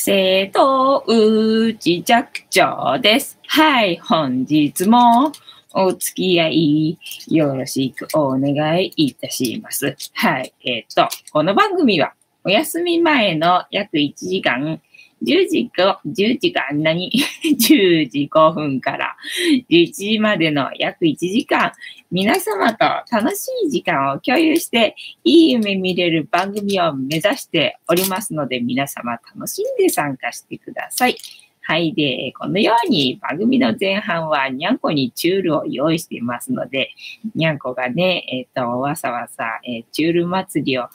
生徒うち寂聴です。はい、本日もお付き合いよろしくお願いいたします。はい、えっ、と、この番組はお休み前の約1時間、10時か、10時間何 ?10 時5分から11時までの約1時間、皆様と楽しい時間を共有して、いい夢見れる番組を目指しておりますので、皆様楽しんで参加してください。はい。で、このように番組の前半はにゃんこにチュールを用意していますので、にゃんこがね、えっ、と、わさわさ、えーチュール祭りを、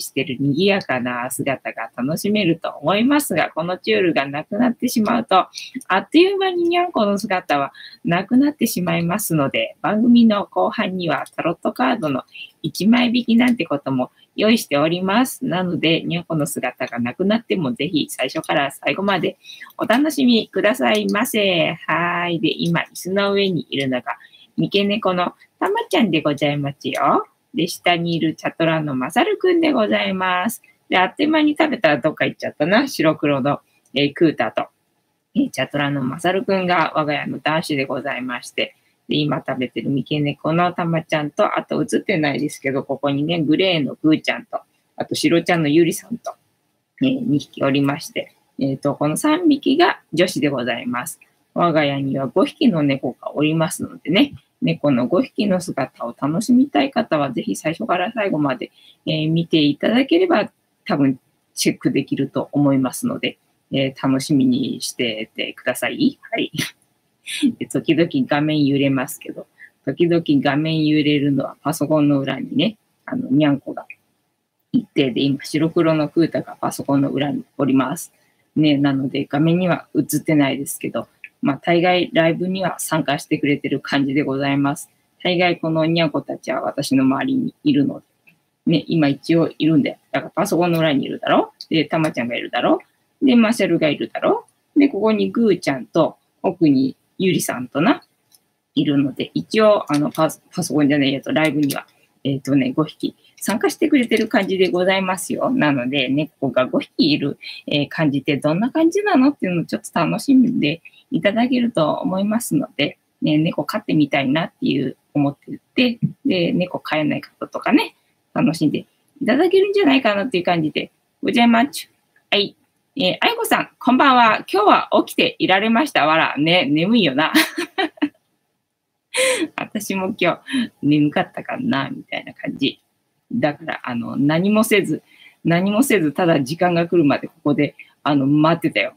してる賑やかな姿が楽しめると思いますが、このチュールがなくなってしまうと、あっという間ににゃんこの姿はなくなってしまいますので、番組の後半にはタロットカードの1枚引きなんてことも用意しております。なので、にゃんこの姿がなくなってもぜひ最初から最後までお楽しみくださいませ。はい。で、今、椅子の上にいるのが、三毛猫のたまちゃんでございますよ。で、下にいるチャトラのまさるくんでございます。で、あっという間に食べたらどっか行っちゃったな。白黒の、えークータと、えーチャトラのまさるくんが我が家の男子でございまして、で、今食べてる三毛猫のたまちゃんと、あと映ってないですけど、ここにね、グレーのぐーちゃんと、あと白ちゃんのゆりさんと、えー2匹おりまして、えっ、と、この3匹が女子でございます。我が家には5匹の猫がおりますのでね、猫の5匹の姿を楽しみたい方は、ぜひ最初から最後まで、えー見ていただければ、多分チェックできると思いますので、えー楽しみにしててください。はい。時々画面揺れますけど、時々画面揺れるのはパソコンの裏にね、あの、にゃんこが一定で今白黒のクータがパソコンの裏におります。ね、なので画面には映ってないですけど、まあ大概ライブには参加してくれてる感じでございます。大概このにゃんこたちは私の周りにいるので、ね、今一応いるんで、だからパソコンの裏にいるだろ。で、たまちゃんがいるだろ。で、マシャルがいるだろ。で、ここにグーちゃんと、奥にゆりさんとな、いるので、一応、あの、パソパソコンじゃないやと、ライブには、えっ、とね、5匹参加してくれてる感じでございますよ。なので、猫が5匹いる、えー感じってどんな感じなのっていうのをちょっと楽しんでいただけると思いますので、ね、猫飼ってみたいなっていう思ってて、で、猫飼えない方とかね、楽しんでいただけるんじゃないかなっていう感じでございます。はい。えー、あいこさん、こんばんは。今日は起きていられましたわら。ね、眠いよな。私も今日眠かったかな、みたいな感じ。だから、あの、何もせず、何もせず、ただ時間が来るまでここで、あの、待ってたよ。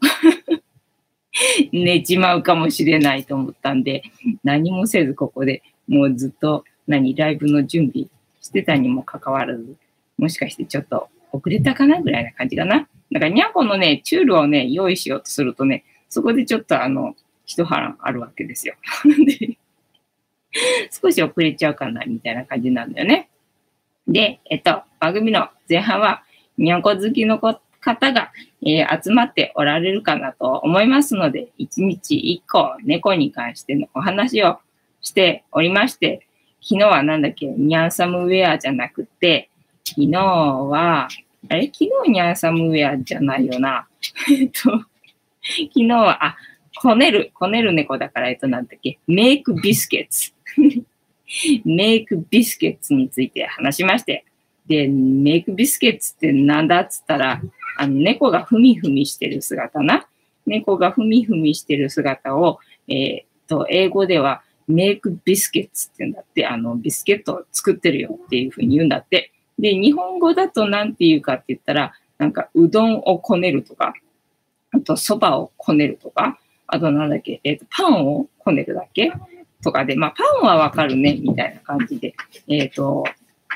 寝ちまうかもしれないと思ったんで、何もせずここでもうずっと、何、ライブの準備してたにもかかわらず、もしかしてちょっと遅れたかなぐらいな感じかな。だから、にゃんこのね、チュールをね、用意しようとするとね、そこでちょっとあの、一波乱あるわけですよ。少し遅れちゃうかな、みたいな感じなんだよね。で、えっと、番組の前半は、にゃんこ好きのこ方が、えー集まっておられるかなと思いますので、一日一個猫に関してのお話をしておりまして、昨日はなんだっけ、ニャンサムウェアじゃなくて、昨日は、あれ昨日ニャンサムウェアじゃないよな。えっと、昨日は、あ、こねる、こねる猫だから、えっと、なんだっけ、メイクビスケッツ。メイクビスケッツについて話しまして、で、メイクビスケッツってなんだっつったら、あの、猫がふみふみしてる姿な。猫がふみふみしてる姿を、えーっと、英語ではメイクビスケッツって言うんだって、あの、ビスケットを作ってるよっていうふうに言うんだって。で、日本語だとなんて言うかって言ったら、なんか、うどんをこねるとか、あと、蕎麦をこねるとか、あとなんだっけ、えーと、パンをこねるだけ？とかで、まあ、パンはわかるね、みたいな感じで、えっ、と、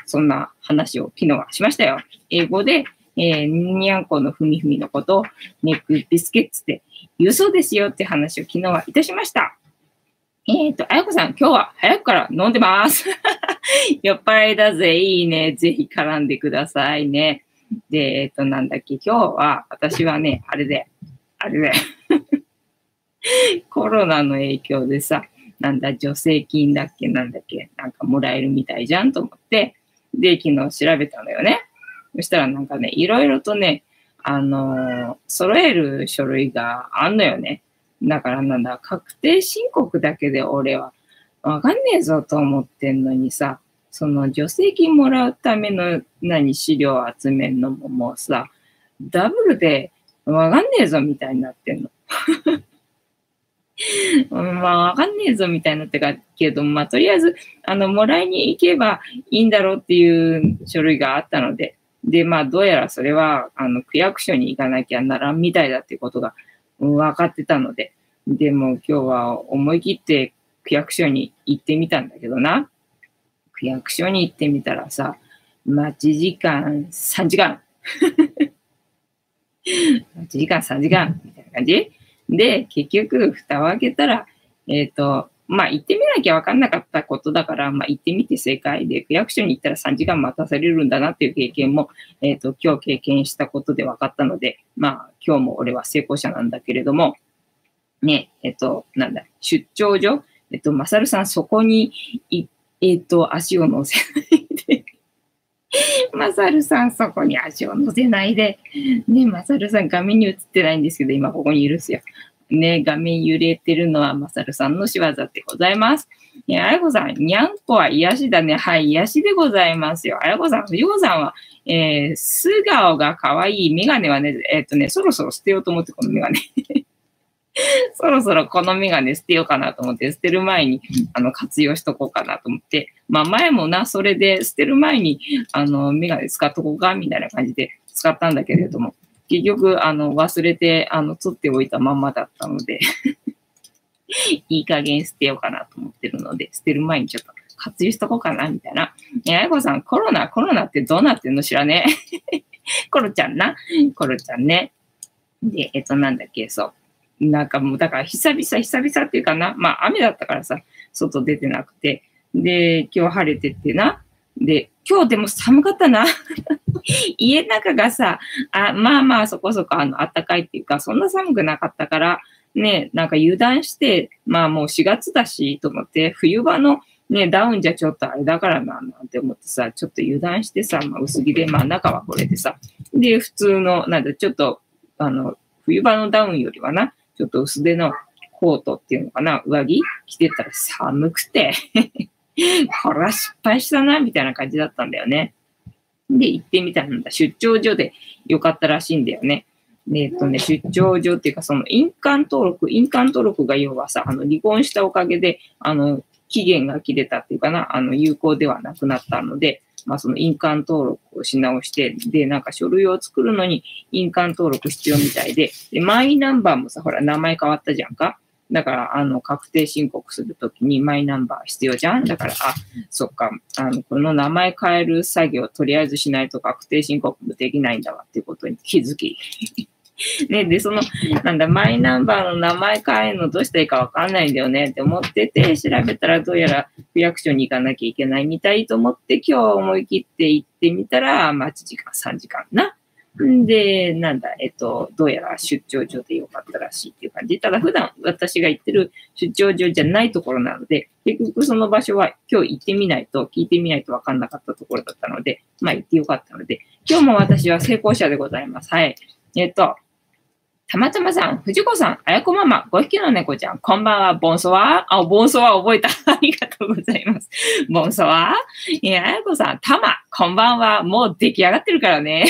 そんな話を昨日はしましたよ。英語で、えー、にゃんこのふみふみのことをネックビスケッツって言うそうですよって話を昨日はいたしました。えっ、と、あやこさん、今日は早くから飲んでます。酔っ払いだぜ、いいね。ぜひ絡んでくださいね。で、えっ、と、なんだっけ、今日は、私はね、あれで、あれで、コロナの影響でさ、なんだ、助成金だっけなんだっけなんかもらえるみたいじゃんと思って、で、昨日調べたのよね。そしたらなんかね、いろいろとね、あの、揃える書類があんのよね。だからなんだ、確定申告だけで俺はわかんねえぞと思ってんのにさ、その助成金もらうための何資料を集めるのももうさ、ダブルでわかんねえぞみたいになってんの。まあ、わかんねえぞみたいになってかけど、まあ、とりあえず、あの、もらいに行けばいいんだろうっていう書類があったので、で、まあ、どうやらそれは、あの、区役所に行かなきゃならんみたいだっていうことが分かってたので、でも今日は思い切って区役所に行ってみたんだけどな。区役所に行ってみたらさ、待ち時間3時間。待ち時間3時間みたいな感じで、結局、蓋を開けたら、えっ、ー、と、まあ、行ってみなきゃ分かんなかったことだから、まあ、行ってみて正解で、区役所に行ったら3時間待たされるんだなっていう経験も、えっ、ー、と、今日経験したことで分かったので、まあ、今日も俺は成功者なんだけれども、ね、えっ、ー、と、なんだ、出張所えっ、と、まさるさん、そこに、えっ、と、足を乗せないでまさるさん、そこに足を乗せないで。ね、まさるさん、画面に映ってないんですけど、今ここにいるっすよ。ね、画面揺れてるのはまさるさんの仕業でございます。え、あやこさん、にゃんこは癒しだね。はい、癒しでございますよ。あやこさん、藤子さんは、えー、素顔が可愛いメガネはね、えっ、とね、そろそろ捨てようと思って、このメガネ。そろそろこのメガネ捨てようかなと思って、捨てる前に、あの、活用しとこうかなと思って、まあ前もな、それで捨てる前に、あの、メガネ使っとこうか、みたいな感じで使ったんだけれども、結局、あの、忘れて、あの、取っておいたまんまだったので いい加減捨てようかなと思ってるので、捨てる前にちょっと活用しとこうかな、みたいな。え、あやこさん、コロナ、コロナってどうなってんの知らね？え コロちゃんな？コロちゃんね。で、えっと、なんだっけ、そう。なんかもう、だから久々、久々っていうかな、まあ雨だったからさ、外出てなくて、で、今日晴れてってな、で、今日でも寒かったな。家の中がさ、あまあまあそこそこあの暖かいっていうか、そんな寒くなかったから、ね、なんか油断して、まあもう4月だし、と思って、冬場のね、ダウンじゃちょっとあれだからな、なんて思ってさ、ちょっと油断してさ、まあ、薄着で、まあ中はこれでさ、で、普通の、なんだ、ちょっと、あの、冬場のダウンよりはな、ちょっと薄手のコートっていうのかな、上着着てたら寒くてこれは失敗したな、みたいな感じだったんだよね。で、行ってみたんだ。出張所でよかったらしいんだよね。えっとね、出張所っていうか、その印鑑登録、印鑑登録が要はさ、あの、離婚したおかげで、あの、期限が切れたっていうかな、あの、有効ではなくなったので、まあ、その印鑑登録をし直して、で、なんか書類を作るのに印鑑登録必要みたいで、で、マイナンバーもさ、ほら、名前変わったじゃんか。だから、あの、確定申告するときにマイナンバー必要じゃん？だから、あ、そっか、あの、この名前変える作業とりあえずしないと確定申告もできないんだわっていうことに気づき。ね、で、その、なんだ、マイナンバーの名前変えるのどうしたらいいかわかんないんだよねって思ってて、調べたらどうやら区役所に行かなきゃいけないみたいと思って、今日思い切って行ってみたら、待ち時間3時間な。んで、なんだ、えっと、どうやら出張所でよかったらしいっていう感じ。ただ普段私が行ってる出張所じゃないところなので、結局その場所は今日行ってみないと、聞いてみないとわかんなかったところだったので、まあ行ってよかったので、今日も私は成功者でございます。はい。えっと、たまたまさん、藤子さん、あやこママ、5匹の猫ちゃん、こんばんは、ボンソワ。あ、ボンソワ覚えた。ありがとうございます。ボンソワー。あやこさん、たま、こんばんは。もう出来上がってるからね。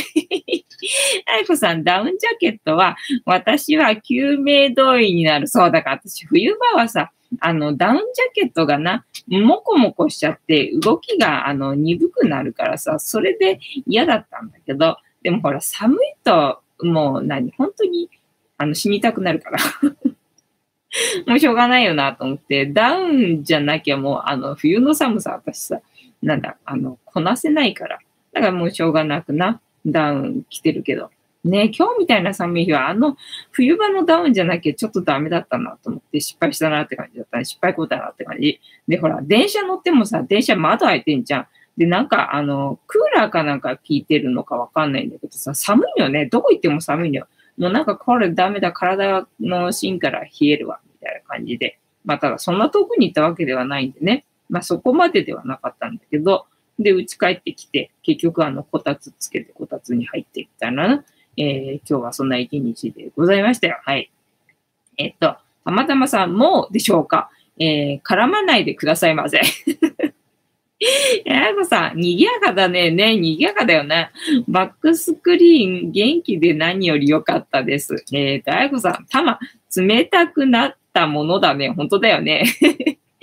あやこさん、ダウンジャケットは、私は救命胴衣になる。そうだから、私、冬場はさ、あの、ダウンジャケットがな、もこもこしちゃって、動きが、あの、鈍くなるからさ、それで嫌だったんだけど、でもほら、寒いと、もう何、本当に、あの、死にたくなるから もうしょうがないよなと思って、ダウンじゃなきゃもう、あの、冬の寒さ私さ、なんだ、あの、こなせないから。だからもうしょうがなくな、ダウン着てるけど。ね今日みたいな寒い日は、あの、冬場のダウンじゃなきゃちょっとダメだったなと思って失敗したなって感じだったね。失敗こうだなって感じ。で、ほら、電車乗ってもさ、電車窓開いてんじゃん。で、なんか、あの、クーラーかなんか効いてるのかわかんないんだけどさ、寒いよね。どこ行っても寒いのよ。もうなんかこれダメだ、体の芯から冷えるわ、みたいな感じで。まあただそんな遠くに行ったわけではないんでね。まあそこまでではなかったんだけど、で、家帰ってきて、結局あの、こたつつけてこたつに入っていったら、えー、今日はそんな一日でございましたよ。はい。えっと、たまたまさん、もうでしょうかえー、絡まないでくださいませ。ややこさん、賑やかだね。ね、賑やかだよね。バックスクリーン、元気で何より良かったです。えーと、ややこさん、玉、冷たくなったものだね。本当だよね。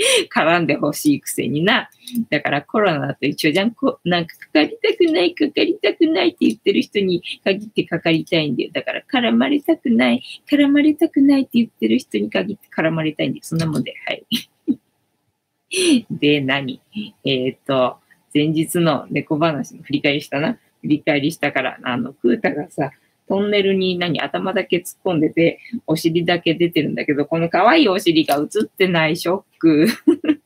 絡んでほしいくせにな。だからコロナと一緒じゃん。こなんかかかりたくない、かかりたくないって言ってる人に限ってかかりたいんだよ。だから絡まれたくない、絡まれたくないって言ってる人に限って絡まれたいんだよ。そんなもんで。はい。で、何？えっ、ー、と、前日の猫話の振り返りしたな。振り返りしたから、あの、クータがさ、トンネルに何頭だけ突っ込んでて、お尻だけ出てるんだけど、この可愛いお尻が映ってないショック。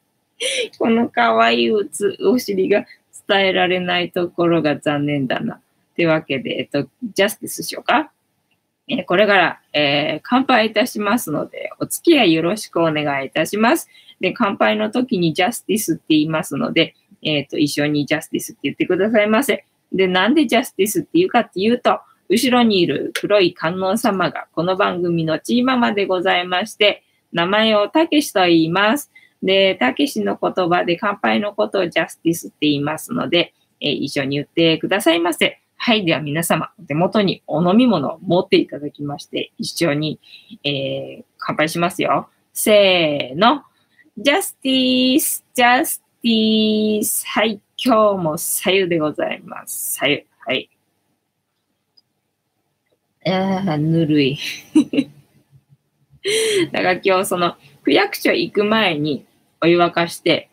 この可愛いお尻が伝えられないところが残念だな。というわけで、えっと、ジャスティスしようか。えー、これから、えー、乾杯いたしますので、お付き合いよろしくお願いいたします。で、乾杯の時にジャスティスって言いますので、えっ、ー、と、一緒にジャスティスって言ってくださいませ。で、なんでジャスティスって言うかっていうと、後ろにいる黒い観音様がこの番組のチーママでございまして、名前をたけしと言います。で、たけしの言葉で乾杯のことをジャスティスって言いますので、えー、一緒に言ってくださいませ。はい。では皆様、お手元にお飲み物を持っていただきまして、一緒に、えー、乾杯しますよ。せーの。ジャスティス、ジャスティス。はい。今日も左右でございます。左右。ああ、ぬるい。だから今日その区役所行く前にお湯沸かして、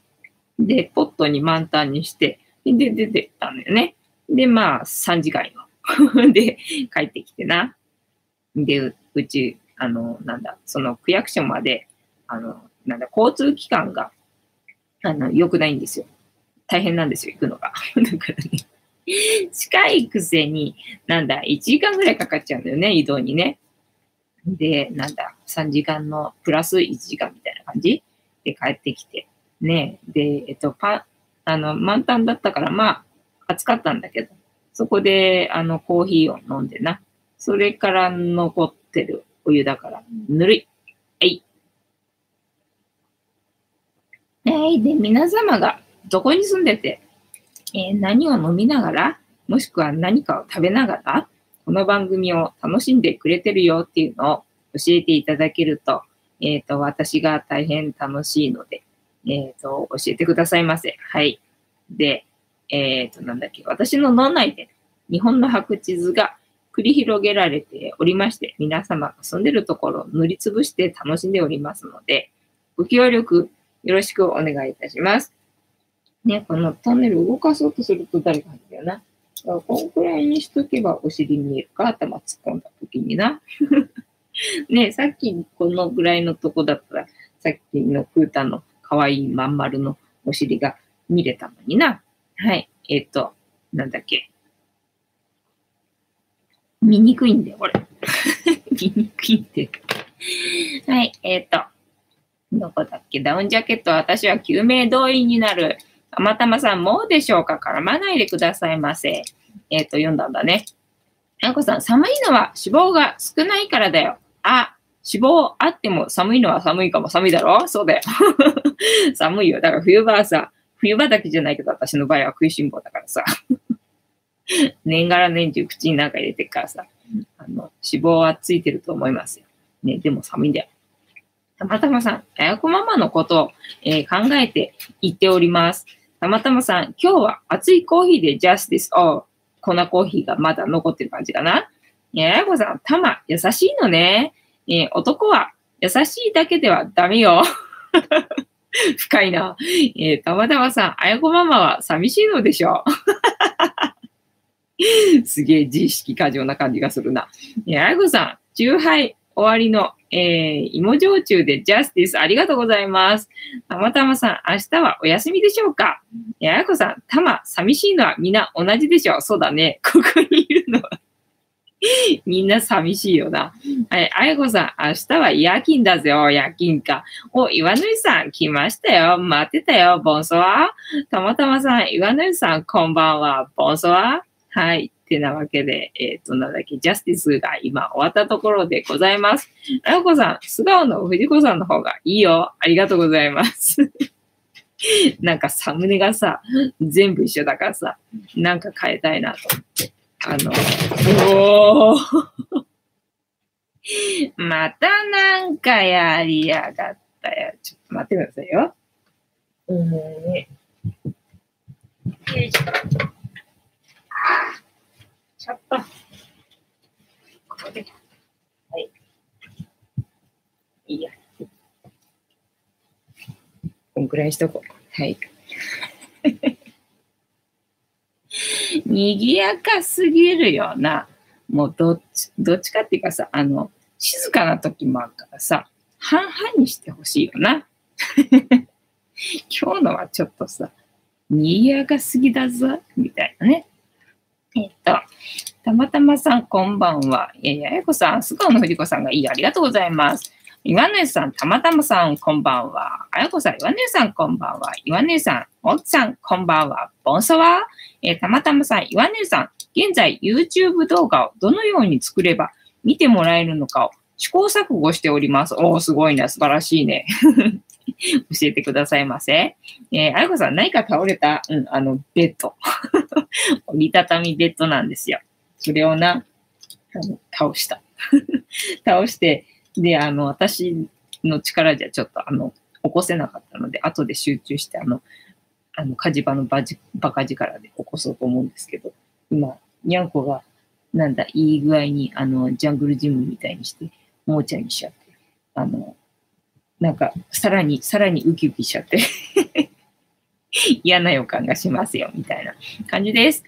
で、ポットに満タンにして、で、出てったんだよね。で、まあ、3時間よ。で、帰ってきてな。で、うち、あの、なんだ、その区役所まで、あの、なんだ、交通機関が、あの、良くないんですよ。大変なんですよ、行くのが。だからね。近いくせに、なんだ、1時間ぐらいかかっちゃうんだよね、移動にね。で、なんだ、3時間のプラス1時間みたいな感じ？で帰ってきて。ね、で、えっと、パ、あの、満タンだったから、まあ、暑かったんだけど、そこで、あの、コーヒーを飲んでな。それから残ってるお湯だから、ぬるい。はい。はい。で、皆様がどこに住んでて、えー、何を飲みながら、もしくは何かを食べながら、この番組を楽しんでくれてるよっていうのを教えていただけると、えっ、ー、と、私が大変楽しいので、えっ、ー、と、教えてくださいませ。はい。で、えっ、と、なんだっけ、私の脳内で日本の白地図が繰り広げられておりまして、皆様が住んでるところを塗りつぶして楽しんでおりますので、ご協力よろしくお願いいたします。ね、このトンネル動かそうとすると誰か入ったよな。だからこんくらいにしとけばお尻見えるか、頭突っ込んだ時にな。ね、さっきこのぐらいのとこだったら、さっきのクータの可愛いいまん丸のお尻が見れたのにな。はい。えっ、ー、と、なんだっけ。見にくいんだよ、これ。見にくいって。はい。えっ、ー、と、どこだっけダウンジャケット、私は救命動員になる。たまたまさん、もうでしょうか？絡まないでくださいませ。えっ、ー、と、読んだんだね。あんこさん、寒いのは脂肪が少ないからだよ。あ、脂肪あっても寒いのは寒いかも寒いだろ？そうだよ。寒いよ。だから冬場はさ、冬場だけじゃないけど、私の場合は食いしん坊だからさ。年がら年中口になんか入れてからさ、あの、脂肪はついてると思いますよ。ね、でも寒いんだよ。たまたまさん、あやこママのことを、えー、考えて言っております。たまたまさん、今日は熱いコーヒーでジャスティス、お粉コーヒーがまだ残ってる感じかな？えやこさん、たま、優しいのね。えー、男は優しいだけではダメよ。深いな。えー、たまたまさん、あやこママは寂しいのでしょう。すげえ自意識過剰な感じがするな。えー、あやこさん、中杯終わりのえー、芋焼酎でジャスティス、ありがとうございます。たまたまさん、明日はお休みでしょうか？ややこさん、たま、寂しいのはみんな同じでしょうそうだね。ここにいるのはみんな寂しいよな。はい、あやこさん、明日は夜勤だぜよ、夜勤か。お、岩縫さん、来ましたよ。待ってたよ、ボンソワ。たまたまさん、岩縫さん、こんばんは、ボンソワ。はい。てなわけで、えっ、と、なんだっけ、ジャスティスが今終わったところでございます。あやこさん、素顔の藤子さんの方がいいよ。ありがとうございます。なんかサムネがさ、全部一緒だからさ、なんか変えたいなと思って。あの、おー またなんかやりやがったよ。ちょっと待ってくださいよ。うん。よいしょ。ちょっと。ここで。はい。いいや。こんくらいにしとこう。はい。賑やかすぎるよな。もうどっち、どっちかっていうかさ、あの、静かな時もあるからさ、半々にしてほしいよな。今日のはちょっとさ、賑やかすぎだぞ、みたいなね。えっと、たまたまさん、こんばんは。いやや、やこさん、素顔の藤子さんがいい。ありがとうございます。岩根さん、たまたまさん、こんばんは。あやこさん、岩根さん、こんばんは。岩根さん、おっさん、こんばんは。ボンソワえー、たまたまさん、岩根さん、現在 YouTube 動画をどのように作れば見てもらえるのかを試行錯誤しております。おー、すごいね。素晴らしいね。教えてくださいませ。えー、あやこさん、何か倒れたうん、あの、ベッド。折りたたみベッドなんですよ。それをな、あの倒した。倒して、で、あの、私の力じゃちょっと、あの、起こせなかったので、後で集中して、あの、あの、火事場のバジバカ力で起こそうと思うんですけど、今、にゃんこが、なんだ、いい具合に、あの、ジャングルジムみたいにして、もうちゃにしちゃって、あの、なんか、さらに、さらにウキウキしちゃって 嫌な予感がしますよ、みたいな感じです。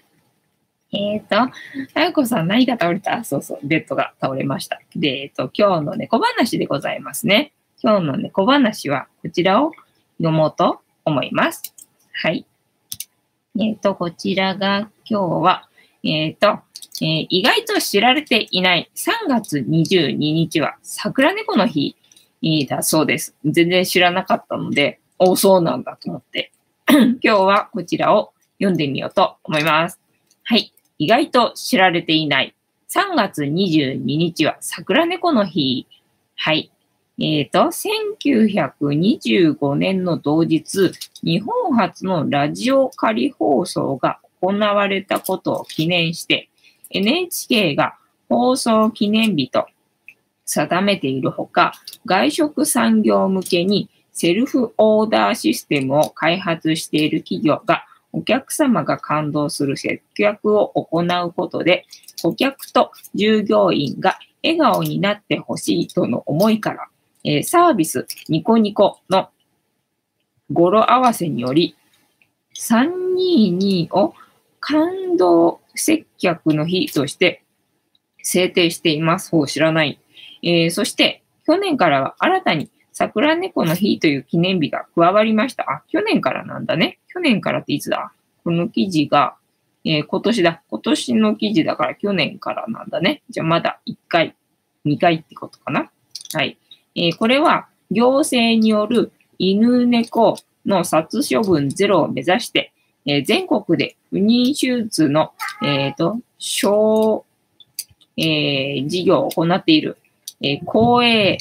えっ、ー、と、あやこさん何が倒れた？そうそう、ベッドが倒れました。で、えっ、ー、と、今日の猫話でございますね。今日の猫話はこちらを読もうと思います。はい。えっ、ー、と、こちらが今日は、えっ、と、え、意外と知られていない3月22日は桜猫の日いいだそうです。全然知らなかったので、おそうなんだと思って、今日はこちらを読んでみようと思います。はい。意外と知られていない3月22日は桜猫の日。はい。えっ、ー、と、1925年の同日、日本初のラジオ仮放送が行われたことを記念して、NHK が放送記念日と定めているほか、外食産業向けにセルフオーダーシステムを開発している企業がお客様が感動する接客を行うことで、顧客と従業員が笑顔になってほしいとの思いから、えー、サービスニコニコの語呂合わせにより、322を感動接客の日として制定しています。ほう、知らない。えー、そして、去年からは新たに桜猫の日という記念日が加わりました。あ、去年からなんだね。去年からっていつだ？この記事が、えー、今年だ。今年の記事だから去年からなんだね。じゃあまだ1回、2回ってことかな？はい。えー、これは行政による犬猫の殺処分ゼロを目指して、えー、全国で不妊手術の、えっ、ー、と、小、えー、事業を行っている、えー、公営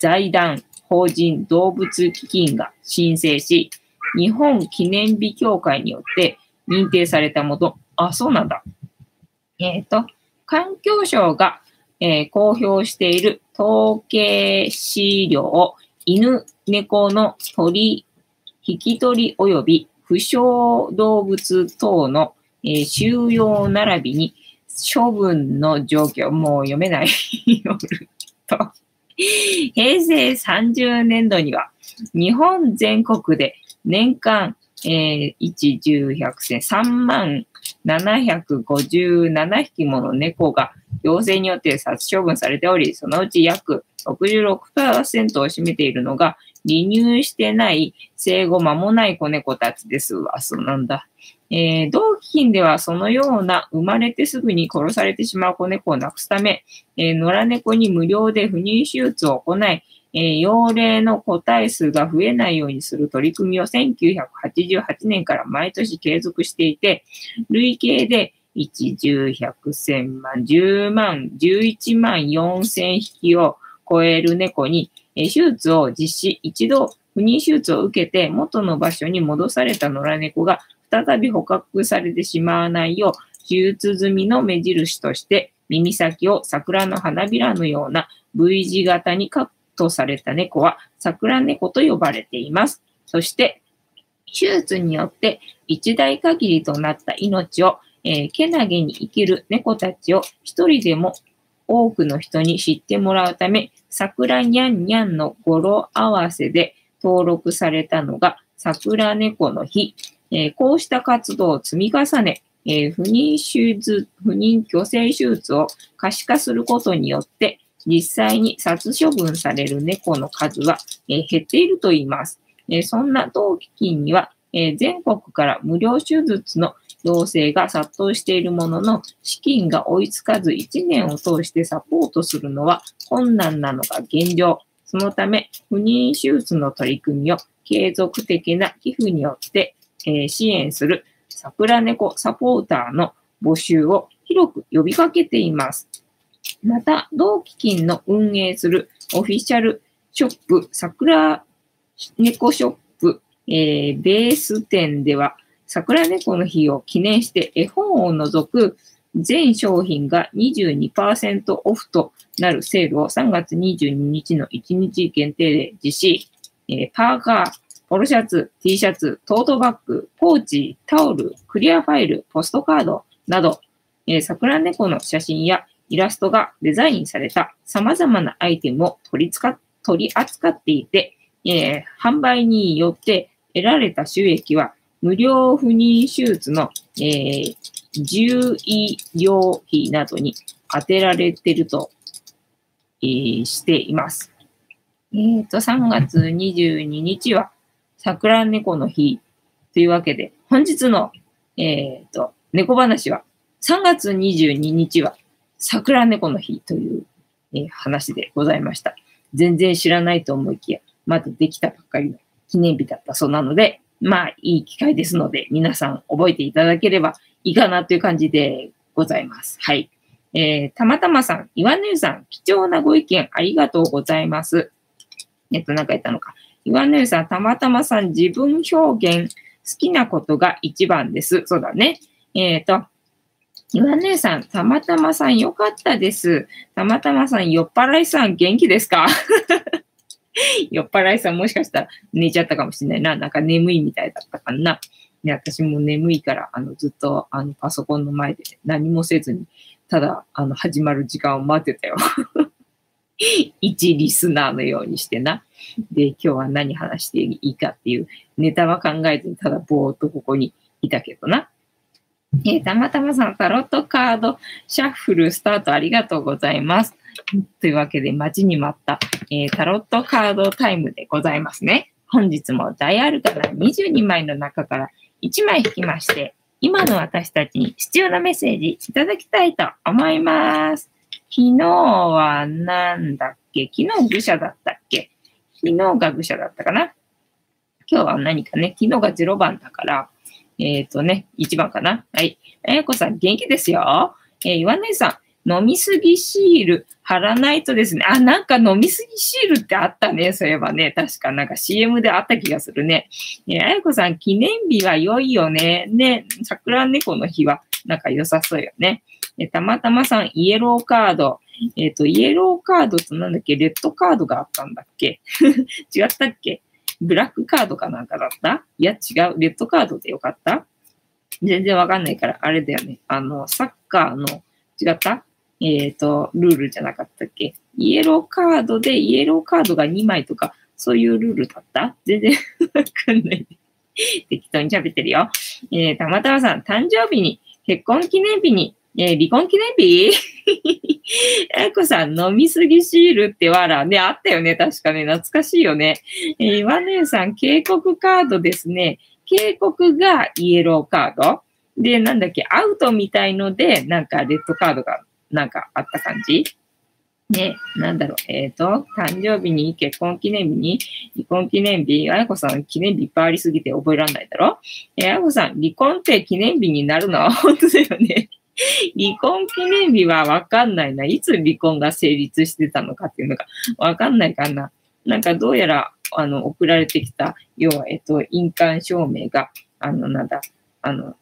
財団法人動物基金が申請し、日本記念日協会によって認定されたもの。あ、そうなんだ。えっ、ー、と、環境省が、えー、公表している統計資料犬、猫の鳥、引き取り及び負傷動物等の、えー、収容並びに処分の状況、もう読めない と、平成30年度には日本全国で年間、えー、1、10、100戦、3万757匹もの猫が行政によって殺処分されており、そのうち約66%を占めているのが離乳してない生後間もない子猫たちですわ。そうなんだ。えー、同基金ではそのような生まれてすぐに殺されてしまう子猫をなくすため、えー、野良猫に無料で不妊手術を行い、えー、幼齢の個体数が増えないようにする取り組みを1988年から毎年継続していて、累計で1、10、100、1000万、10万、11万4000匹を超える猫に、え手術を実施、一度不妊手術を受けて元の場所に戻された野良猫が再び捕獲されてしまわないよう、手術済みの目印として耳先を桜の花びらのような V 字型にカットされた猫は桜猫と呼ばれています。そして、手術によって一代限りとなった命を、えー、けなげに生きる猫たちを一人でも多くの人に知ってもらうため、桜にゃんにゃんの語呂合わせで登録されたのが桜猫の日。えー、こうした活動を積み重ね、えー、不妊手術、不妊去勢手術を可視化することによって、実際に殺処分される猫の数は、えー、減っているといいます。えそんな同基金には、え全国から無料手術の要請が殺到しているものの、資金が追いつかず1年を通してサポートするのは困難なのが現状。そのため、不妊手術の取り組みを継続的な寄付によって、え支援する桜猫サポーターの募集を広く呼びかけています。また、同基金の運営するオフィシャルショップ桜猫ショップ、えー、ベース店では桜猫の日を記念して絵本を除く全商品が22%オフとなるセールを3月22日の1日限定で実施。えー、パーカー、ポロシャツ、T シャツ、トートバッグ、ポーチ、タオル、クリアファイル、ポストカードなど、えー、桜猫の写真やイラストがデザインされた様々なアイテムを取り取り扱っていて、えー、販売によって得られた収益は無料不妊手術の、えー、獣医療費などに充てられていると、えー、しています。えっ、ー、と、3月22日は桜猫の日というわけで、本日の、えっ、ー、と、猫話は3月22日は桜猫の日という、えー、話でございました。全然知らないと思いきや、まだできたばっかりの記念日だったそうなので、まあ、いい機会ですので、皆さん覚えていただければいいかなという感じでございます。はい。えー、たまたまさん、岩根さん、貴重なご意見ありがとうございます。えっと、なんか言ったのか。岩根さん、たまたまさん、自分表現、好きなことが一番です。そうだね。えっ、ー、と、岩根さん、たまたまさん、よかったです。たまたまさん、酔っ払いさん、元気ですか？酔っ払いさんもしかしたら寝ちゃったかもしれないな。なんか眠いみたいだったかな。ね、私も眠いから、あの、ずっと、あの、パソコンの前で何もせずに、ただ、あの、始まる時間を待ってたよ。一リスナーのようにしてな。で、今日は何話していいかっていうネタは考えずに、ただぼーっとここにいたけどな。えー、たまたまさん、タロットカードシャッフルスタートありがとうございます。というわけで、待ちに待った、えー、タロットカードタイムでございますね。本日も大アルカナ22枚の中から1枚引きまして、今の私たちに必要なメッセージいただきたいと思います。昨日は何だっけ？昨日愚者だったっけ？昨日が愚者だったかな？今日は何かね？昨日が0番だから、えっ、ー、とね、1番かな？はい。あやこさん元気ですよ？えー、岩根さん、飲みすぎシール貼らないとですね。あ、なんか飲みすぎシールってあったね。そういえばね。確かなんか CM であった気がするね。えあやこさん、記念日は良いよね。ね、桜猫の日はなんか良さそうよね。えたまたまさん、イエローカード。えっ、ー、と、イエローカードとなんだっけ？レッドカードがあったんだっけ？違ったっけ？ブラックカードかなんかだった？いや、違う。レッドカードでよかった？全然わかんないから、あれだよね。あの、サッカーの、違った？えっ、ー、と、ルールじゃなかったっけ？イエローカードでイエローカードが2枚とか、そういうルールだった？全然わかんない。適当に喋ってるよ。えー、たまたまさん、誕生日に、結婚記念日に、えー、離婚記念日？えこさん、飲みすぎシールってわら。ね、あったよね。確かね。懐かしいよね。えー、岩姉さん、警告カードですね。警告がイエローカード。で、なんだっけ、アウトみたいので、なんかレッドカードがなんかあった感じ？ね、なんだろう、えっ、ー、と、誕生日に、結婚記念日に、離婚記念日、あやこさん記念日いっぱいありすぎて覚えられないだろ？えー、あやこさん、離婚って記念日になるの？は 本当だよね。離婚記念日はわかんないな。いつ離婚が成立してたのかっていうのがわかんないかな。なんかどうやら、あの、送られてきた、要は、えっと、印鑑証明が、あの、なんだ、あの、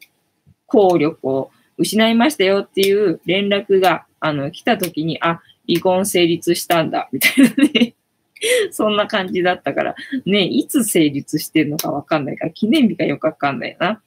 効力を失いましたよっていう連絡が、あの、来た時に、あ、離婚成立したんだ、みたいなね。そんな感じだったから、ね、いつ成立してるのかわかんないから、記念日がよくわかんないな。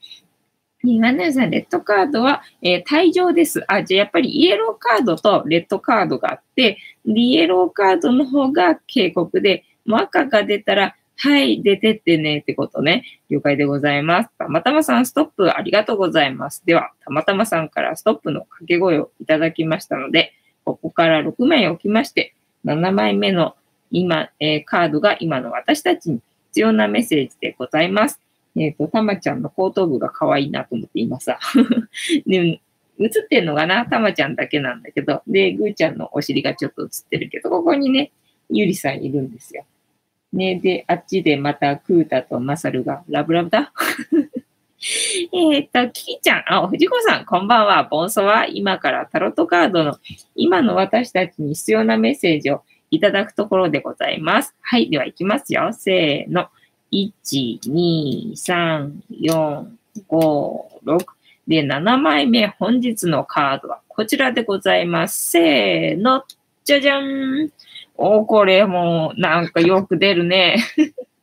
今ねさん、レッドカードは、えー、退場です。あ、じゃあやっぱりイエローカードとレッドカードがあって、イエローカードの方が警告で、も赤が出たら、はい、出てってねってことね。了解でございます。たまたまさん、ストップありがとうございます。では、たまたまさんからストップの掛け声をいただきましたので、ここから6枚置きまして、7枚目の今、えー、カードが今の私たちに必要なメッセージでございます。えっ、ー、と、たまちゃんの後頭部が可愛いなと思って今さ。で、映ってんのかなたまちゃんだけなんだけど。で、ぐーちゃんのお尻がちょっと映ってるけど、ここにね、ゆりさんいるんですよ。ね、で、あっちでまたクータとマサルがラブラブだ？えっと、キキちゃん、あ、藤子さん、こんばんは。ボンソは今からタロットカードの今の私たちに必要なメッセージをいただくところでございます。はい、では行きますよ。せーの。1、2、3、4、5、6。で、7枚目、本日のカードはこちらでございます。せーの、じゃじゃん。おこれも、なんかよく出るね。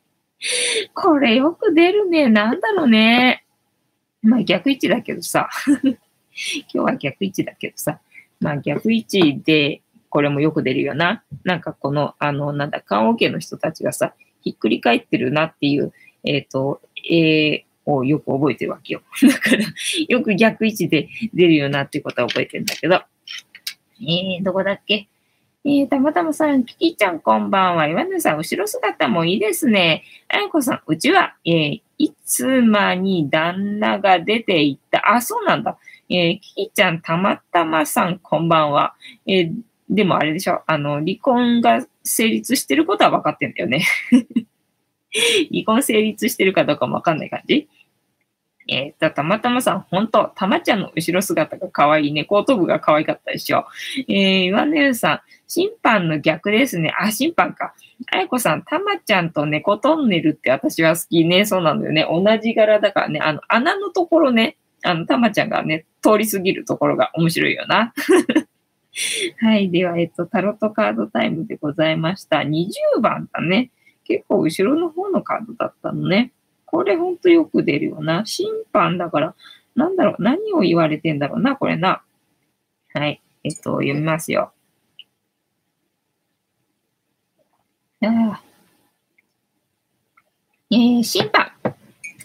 これよく出るね。なんだろうね。まあ逆位置だけどさ。今日は逆位置だけどさ。まあ逆位置で、これもよく出るよな。なんかこの、あの、なんだ、棺桶の人たちがさ、ひっくり返ってるなっていう、えっ、ー、と、絵をよく覚えてるわけよ。だから、よく逆位置で出るよなっていうことは覚えてるんだけど。えー、どこだっけ？えー、たまたまさん、キキちゃんこんばんは。岩根さん、後ろ姿もいいですね。あやこさん、うちは、えー、いつまに旦那が出ていった？あ、そうなんだ。えー、キキちゃん、たまたまさん、こんばんは。えー、でもあれでしょ。あの、離婚が成立してることは分かってんだよね 離婚成立してるかどうかも分かんない感じえっ、ー、と、たまたまさん、ほんと、たまちゃんの後ろ姿が可愛いね。後頭部が可愛かったでしょ。えー、岩根さん、審判の逆ですね。あ、審判か。あやこさん、たまちゃんと猫トンネルって私は好きね。そうなんだよね。同じ柄だからね。あの、穴のところね、あの、たまちゃんがね、通り過ぎるところが面白いよな。はい。では、えっと、タロットカードタイムでございました。20番だね。結構後ろの方のカードだったのね。これほんとよく出るよな。審判だから、なんだろう、何を言われてんだろうな、これな。はい。えっと、読みますよ。あえー、審判。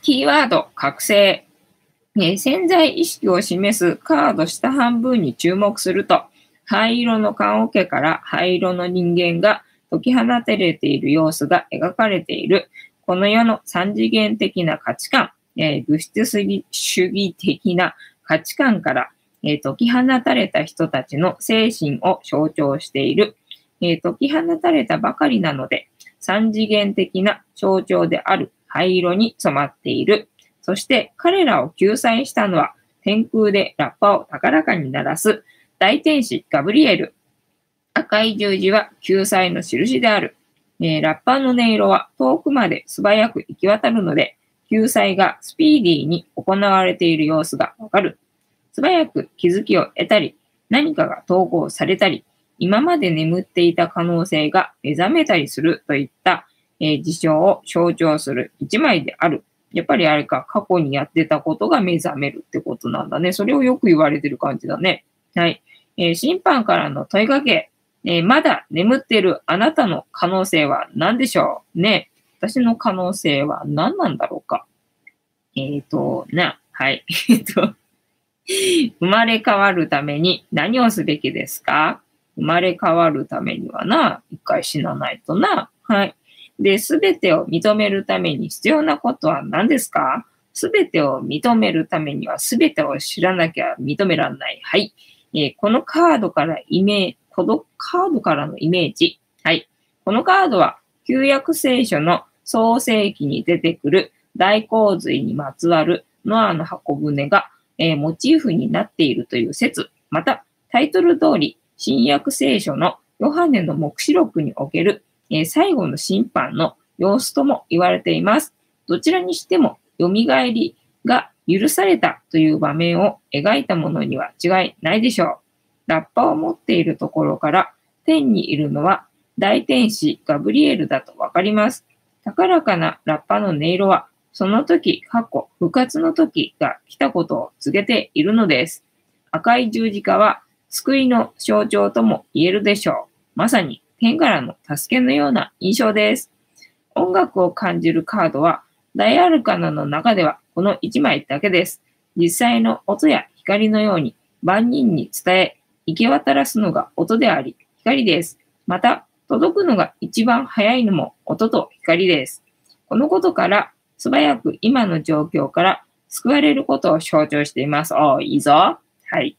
キーワード、覚醒。えー、潜在意識を示すカード下半分に注目すると、灰色の棺桶から灰色の人間が解き放たれている様子が描かれている。この世の三次元的な価値観、えー、物質主義的な価値観から、えー、解き放たれた人たちの精神を象徴している。えー、解き放たれたばかりなので、三次元的な象徴である灰色に染まっている。そして彼らを救済したのは、天空でラッパを高らかに鳴らす大天使ガブリエル。赤い十字は救済の印である。えー、ラッパーの音色は遠くまで素早く行き渡るので、救済がスピーディーに行われている様子がわかる。素早く気づきを得たり、何かが投稿されたり、今まで眠っていた可能性が目覚めたりするといった、えー、事象を象徴する一枚である。やっぱりあれか、過去にやってたことが目覚めるってことなんだね。それをよく言われてる感じだね。はい。えー、審判からの問いかけ。えー、まだ眠っているあなたの可能性は何でしょう？ね。私の可能性は何なんだろうか？えっ、ー、と、な、はい。えっと、生まれ変わるために何をすべきですか？生まれ変わるためにはな、一回死なないとな。はい。で、すべてを認めるために必要なことは何ですか？すべてを認めるためにはすべてを知らなきゃ認められない。はい。えー、このカードからイメージ、このカードからのイメージ。はい。このカードは、旧約聖書の創世記に出てくる大洪水にまつわるノアの箱舟がえー、モチーフになっているという説、また、タイトル通り、新約聖書のヨハネの目視録における、えー、最後の審判の様子とも言われています。どちらにしても、蘇りが許されたという場面を描いたものには違いないでしょう。ラッパを持っているところから天にいるのは大天使ガブリエルだとわかります。高らかなラッパの音色はその時、過去、復活の時が来たことを告げているのです。赤い十字架は救いの象徴とも言えるでしょう。まさに天からの助けのような印象です。音楽を感じるカードは大アルカナの中ではこの1枚だけです。実際の音や光のように万人に伝え、行き渡らすのが音であり、光です。また、届くのが一番早いのも音と光です。このことから、素早く今の状況から救われることを象徴しています。おいいぞ。はい。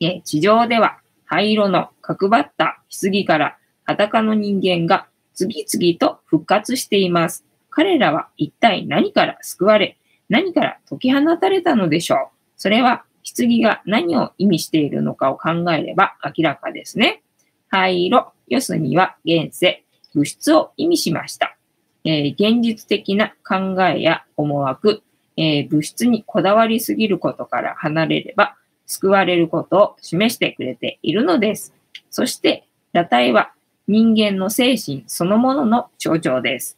え地上では灰色の角張った棺から裸の人間が次々と復活しています。彼らは一体何から救われ、何から解き放たれたのでしょう？それは棺が何を意味しているのかを考えれば明らかですね。灰色、四隅は現世、物質を意味しました。えー、現実的な考えや思惑、えー、物質にこだわりすぎることから離れれば、救われることを示してくれているのです。そして、裸体は人間の精神そのものの象徴です。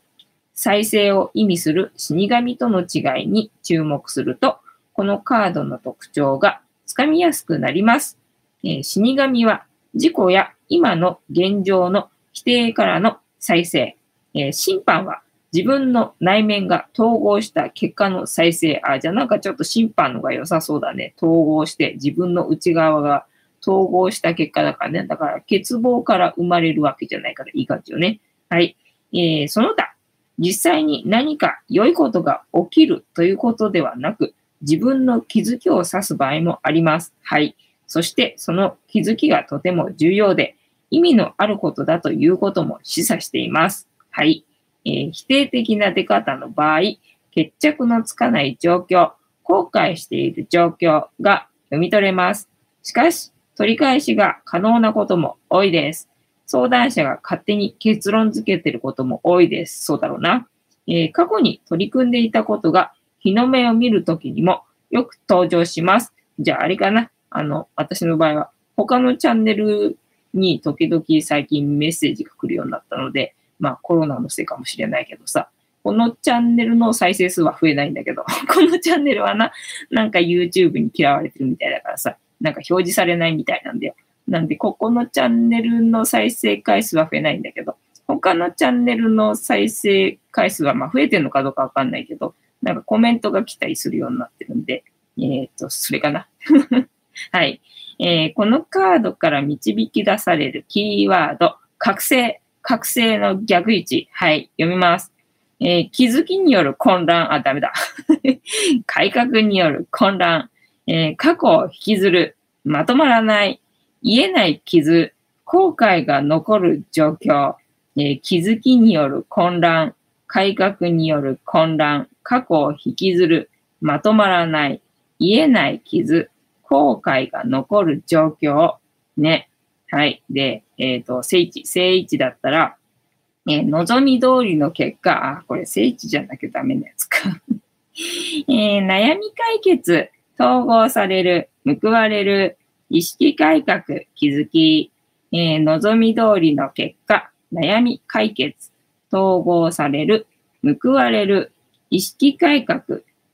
再生を意味する死神との違いに注目すると、このカードの特徴がつかみやすくなります。え、死神は自己や今の現状の否定からの再生。え、審判は自分の内面が統合した結果の再生。あ、じゃあなんかちょっと審判のが良さそうだね。統合して自分の内側が統合した結果だからね。だから欠乏から生まれるわけじゃないからいい感じよね。はい。えー、その他、実際に何か良いことが起きるということではなく、自分の気づきを指す場合もあります。はい。そしてその気づきがとても重要で、意味のあることだということも示唆しています。はい。えー、否定的な出方の場合、決着のつかない状況、後悔している状況が読み取れます。しかし、取り返しが可能なことも多いです。相談者が勝手に結論付けてることも多いです。そうだろうな。えー、過去に取り組んでいたことが日の目を見るときにもよく登場します。じゃああれかな。あの、私の場合は他のチャンネルに時々最近メッセージが来るようになったので、まあコロナのせいかもしれないけどさ、このチャンネルの再生数は増えないんだけど、このチャンネルはな、なんか YouTube に嫌われてるみたいだからさ、なんか表示されないみたいなんだよ。なんで、ここのチャンネルの再生回数は増えないんだけど、他のチャンネルの再生回数はまあ増えてるのかどうかわかんないけど、なんかコメントが来たりするようになってるんで、えっ、ー、と、それかな。はい、えー。このカードから導き出されるキーワード、覚醒、覚醒の逆位置。はい、読みます。えー、気づきによる混乱、あ、ダメだ。改革による混乱、えー、過去を引きずる、まとまらない、言えない傷、後悔が残る状況、えー、気づきによる混乱、改革による混乱、過去を引きずる、まとまらない、言えない傷、後悔が残る状況、ね。はい。で、えっ、ー、と、聖地、聖地だったら、えー、望み通りの結果、あ、これ聖地じゃなきゃダメなやつか えー、悩み解決、統合される、報われる、意識改革、気づき、えー、望み通りの結果、悩み解決、統合される、報われる、意識改革、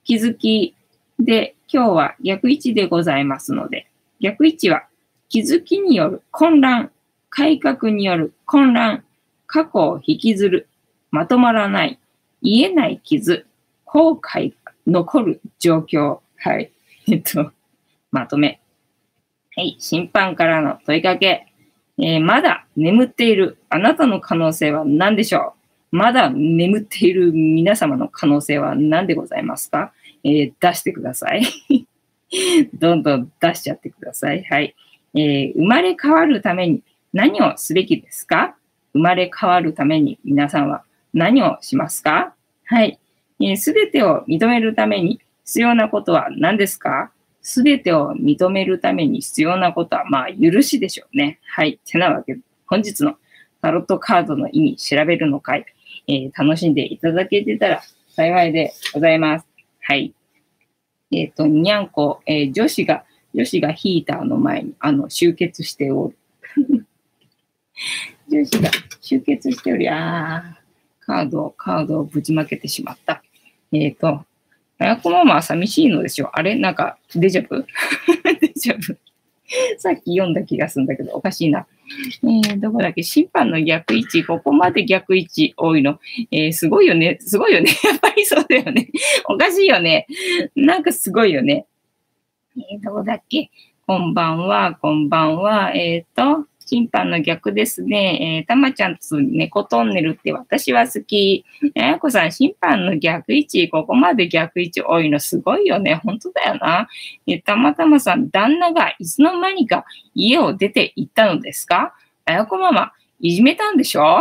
気づきで、今日は逆位置でございますので、逆位置は気づきによる混乱、改革による混乱、過去を引きずる、まとまらない、言えない傷、後悔が残る状況。はい。えっと、まとめ。はい。審判からの問いかけ。えー、まだ眠っているあなたの可能性は何でしょう？まだ眠っている皆様の可能性は何でございますか、えー、出してください。どんどん出しちゃってください。はい。えー、生まれ変わるために何をすべきですか？生まれ変わるために皆さんは何をしますか？はい。す、え、べ、てを認めるために必要なことは何ですか？すべてを認めるために必要なことは、まあ、許しでしょうね。はい。てなわけで、本日のタロットカードの意味、調べるの回、えー、楽しんでいただけてたら幸いでございます。はい。えっ、ー、と、にゃんこ、えー、女子が、女子がヒーターの前に、あの、集結しておる。女子が集結しており、あー、カードを、カードをぶちまけてしまった。えっ、ー、と、あやこママは寂しいのでしょ？あれ？なんか、デジャブ？デジャブ？さっき読んだ気がするんだけど、おかしいな。えー、どこだっけ？審判の逆位置、ここまで逆位置多いの？えー、すごいよね。すごいよね。やっぱりそうだよね。おかしいよね。なんかすごいよね。えー、どこだっけ？こんばんは、こんばんは。えっ、ー、と、審判の逆ですね。えー、たまちゃんと猫トンネルって私は好き。あやこさん、審判の逆位置、ここまで逆位置多いのすごいよね。本当だよな。えたまたまさん、旦那がいつの間にか家を出て行ったのですか？あやこママ、いじめたんでしょ？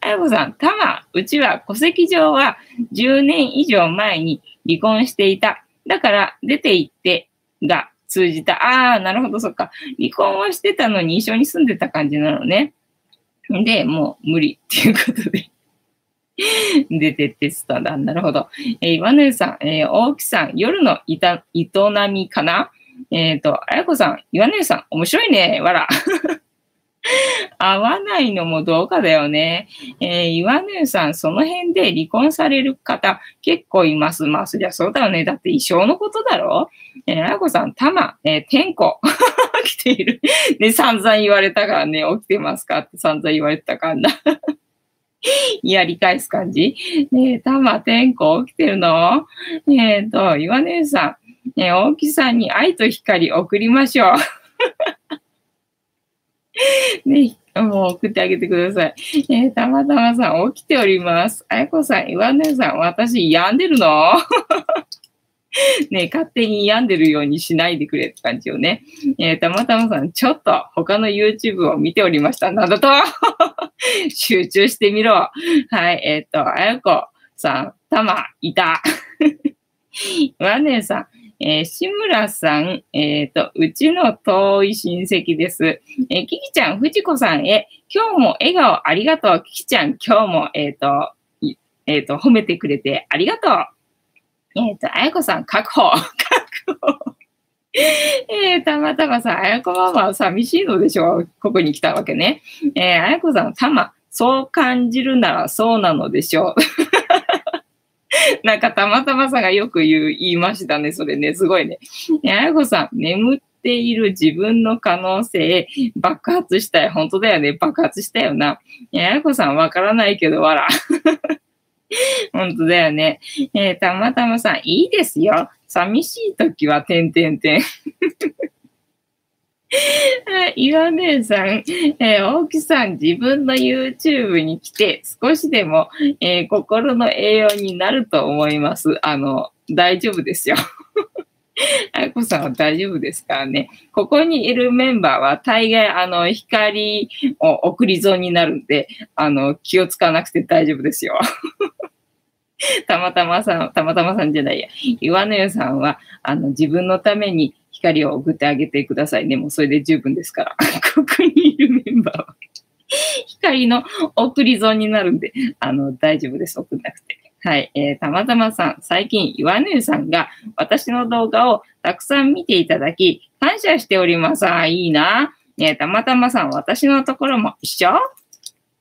あやこさん、たま、うちは戸籍上は10年以上前に離婚していた。だから出て行ってが通じた。ああ、なるほど、そっか。離婚はしてたのに一緒に住んでた感じなのね。で、もう無理っていうことで 出てってたんだ。なるほど。えー、岩根さん、えー、大木さん、夜のいた営みかな？えっ、ー、と、あやこさん、岩根さん、面白いね。わら。合わないのもどうかだよね。えー、岩根さん、その辺で離婚される方結構います。まあ、そりゃそうだよね。だって一生のことだろえー、あやこさん、たま、えー、天候。来ている。ね、散々言われたからね、起きてますか？って散々言われたからな。やり返す感じねえ、たま、天候起きてるの？えっ、ー、と、岩根さん、ね、大木さんに愛と光送りましょう。ね、もう送ってあげてください。えー、たまたまさん、起きております。あやこさん、岩根さん、私、病んでるの？ね勝手に病んでるようにしないでくれって感じよね。えー、たまたまさん、ちょっと他の YouTube を見ておりました。なんだと 集中してみろ。はい、えっ、と、あやこさん、たま、いた。岩根さん、えー、志村さん、えっ、ー、と、うちの遠い親戚です。えー、キキちゃん、藤子さんへ、今日も笑顔ありがとう。キキちゃん、今日も、えっ、と、えっ、と、褒めてくれてありがとう。えっ、と、あやこさん、確保。確保。えー、たまたまさん、あやこママは寂しいのでしょうここに来たわけね。えー、あやこさん、たま、そう感じるならそうなのでしょう。なんかたまたまさがよく言う、言いましたね。それね、すごいね。あやこさん、眠っている自分の可能性、爆発したい。本当だよね。爆発したよな。あやこさん、わからないけど、わら。本当だよね。えー、たまたまさん、いいですよ。寂しい時は、てんてんてん。岩根さん、えー、大木さん、自分の YouTube に来て、少しでも、えー、心の栄養になると思います。あの、大丈夫ですよ。あやこさんは大丈夫ですからね。ここにいるメンバーは大概、あの、光を送り損になるんで、あの、気をつかなくて大丈夫ですよ。たまたまさん、たまたまさんじゃないや。岩根さんは、あの、自分のために光を送ってあげてくださいね。もうそれで十分ですから。ここにいるメンバーは光の送り損になるんで、あの、大丈夫です。送んなくて。はい。えー、たまたまさん、最近、岩根さんが私の動画をたくさん見ていただき、感謝しております。あ、いいな。え、たまたまさん、私のところも一緒？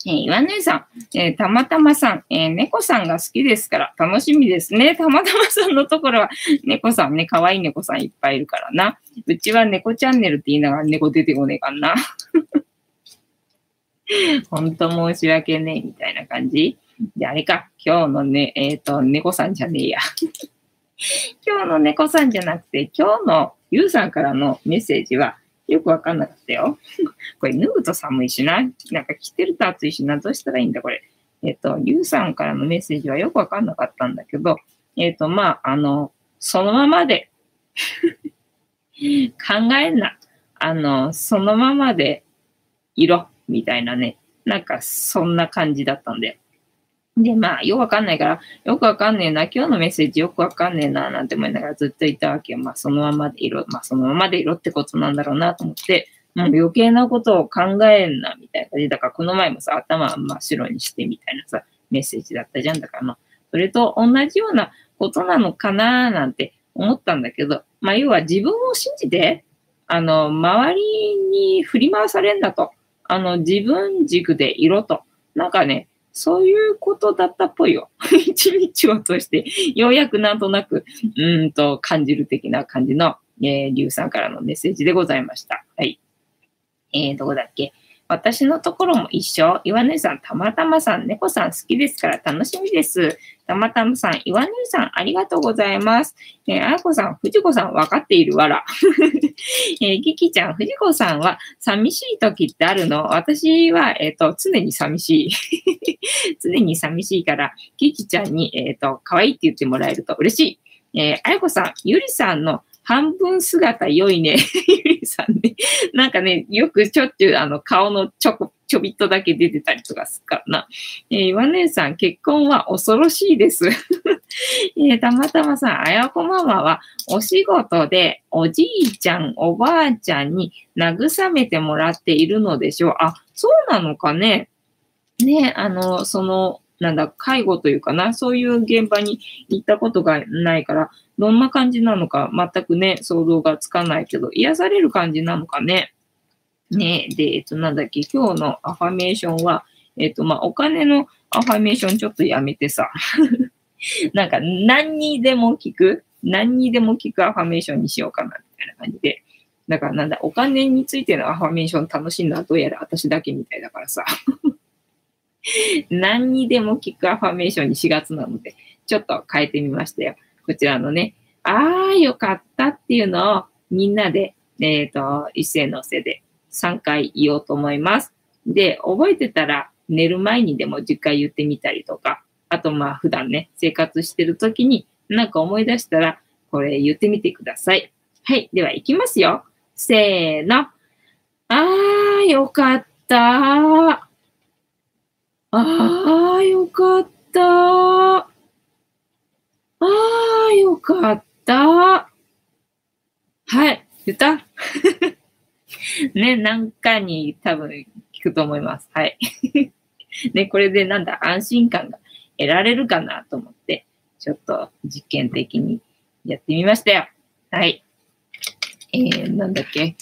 えー、岩根さん、えー、たまたまさん、えー、猫さんが好きですから楽しみですね。たまたまさんのところは猫さんね、可愛い猫さんいっぱいいるからな。うちは猫チャンネルって言いながら猫出てこねえかんな。ほんと申し訳ねえみたいな感じ。で、あれか、今日のね、えっ、ー、と、猫さんじゃねえや。今日の猫さんじゃなくて、今日のゆうさんからのメッセージは、よくわかんなかったよ。これ脱ぐと寒いしな。なんか着てると暑いしな。どうしたらいいんだ、これ。えっ、と、ゆうさんからのメッセージはよくわかんなかったんだけど、えっ、と、まあ、あの、そのままで 考えんな。あの、そのままでいろ、みたいなね。なんか、そんな感じだったんだよ。で、まあ、よくわかんないから、よくわかんねえな、今日のメッセージよくわかんねえな、なんて思いながらずっといたわけよ。まあ、そのままでいろ、まあ、そのままでいろってことなんだろうなと思って、もう余計なことを考えんな、みたいな感じ。だから、この前もさ、頭真っ白にしてみたいなさ、メッセージだったじゃん。だから、まあ、それと同じようなことなのかな、なんて思ったんだけど、まあ、要は自分を信じて、あの、周りに振り回されんだと。あの、自分軸でいろと。なんかね、そういうことだったっぽいよ。一日を通して、ようやくなんとなく、うんと感じる的な感じの、えー、リュウさんからのメッセージでございました。はい。えー、どこだっけ私のところも一緒。岩根さん、たまたまさん、猫さん好きですから楽しみです。たまたまさん、岩根さん、ありがとうございます。えー、あやこさん、藤子さん、わかっているわら。えー、ぎきちゃん、藤子さんは、寂しい時ってあるの？私は、えっ、ー、と、常に寂しい。常に寂しいから、ぎきちゃんに、えっ、ー、と、可愛いって言ってもらえると嬉しい。えー、あやこさん、ゆりさんの半分姿良いね。ゆりさんね。なんかね、よくちょっちゅうあの顔のちょこ、ちょびっとだけ出てたりとかするからな。えー、岩姉さん、結婚は恐ろしいです。えー、たまたまさん、あやこママはお仕事でおじいちゃん、おばあちゃんに慰めてもらっているのでしょう。あ、そうなのかね。ね、あの、その、なんだ、介護というかな、そういう現場に行ったことがないから、どんな感じなのか全くね、想像がつかないけど、癒される感じなのかね。ねで、えっと、なんだっけ、今日のアファメーションは、えっと、まあ、お金のアファメーションちょっとやめてさ。なんか、何にでも効く、何にでも効くアファメーションにしようかな、みたいな感じで。だからなんだ、お金についてのアファメーション楽しいのはどうやら私だけみたいだからさ。何にでも効くアファメーションに4月なので、ちょっと変えてみましたよ。こちらのね、ああ、よかったっていうのをみんなで、えっ、ー、と、一斉のせで3回言おうと思います。で、覚えてたら寝る前にでも10回言ってみたりとか、あとまあ普段ね、生活してる時になんか思い出したらこれ言ってみてください。はい。では行きますよ。せーの。ああ、よかった。ああ、よかった。ああ、よかった。はい、言った？ね、何回に多分聞くと思います。はい。ね、これでなんだ、安心感が得られるかなと思って、ちょっと実験的にやってみましたよ。はい。えー、なんだっけ？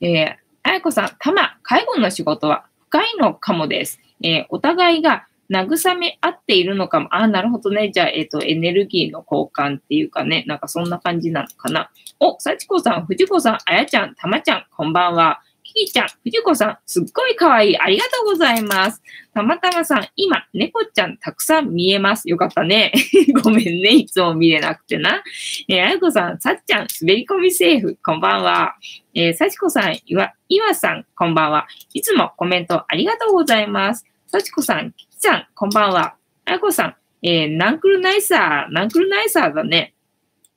えー、あやこさん、たま、介護の仕事は深いのかもです。えー、お互いが慰め合っているのかも。ああ、なるほどね。じゃあ、えっ、ー、と、エネルギーの交換っていうかね、なんかそんな感じなのかな。お、幸子さん、藤子さん、あやちゃん、たまちゃん、こんばんは。キキちゃん、藤子さん、すっごい可愛い。ありがとうございます。たまたまさん、今、猫ちゃんたくさん見えます。よかったね。ごめんね。いつも見れなくてな。えー、あやこさん、さっちゃん、滑り込みセーフ。こんばんは。えー、さちこさん、いわ、いわさん、こんばんは。いつもコメントありがとうございます。さちこさん、ちゃん、こんばんは。あやこさん、えー、ナンクルナイサー、ナンクルナイサーだね。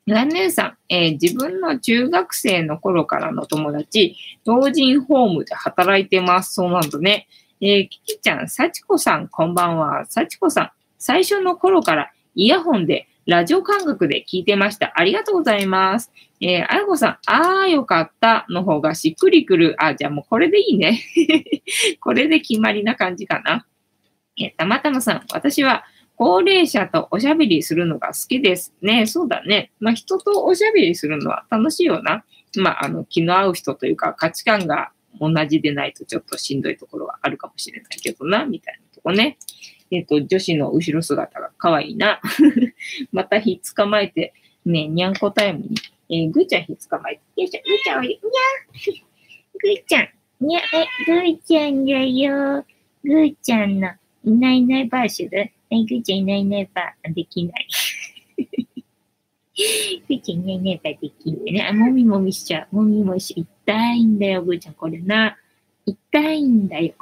何年さん、えー、自分の中学生の頃からの友達、老人ホームで働いてます。そうなんだね。えー、キキちゃん、幸子さん、こんばんは。幸子さん、最初の頃からイヤホンでラジオ感覚で聞いてました。ありがとうございます。えー、あやこさん、あーよかったの方がしっくりくる。あ、じゃあもうこれでいいね。これで決まりな感じかな。えたまたまさん、私は高齢者とおしゃべりするのが好きですね。そうだね。まあ、人とおしゃべりするのは楽しいよな。まあ、あの、気の合う人というか価値観が同じでないとちょっとしんどいところはあるかもしれないけどな、みたいなとこね。えっ、ー、と、女子の後ろ姿が可愛いな。またひっ捕まえて、ね、にゃんこタイムに、えー、ぐーちゃんひっ捕まえて。よいしょ、ぐーちゃんおい。にゃぐーちゃん。にゃ、え、ぐーちゃんだよ。ぐーちゃんのいないいないばあするえ、ぐーちゃんいないいないばあできない。ぐーちゃんいないいないばあできないね。あ、もみもみしちゃう。もみもみし、痛いんだよ、ぐーちゃん。これな。痛いんだよ。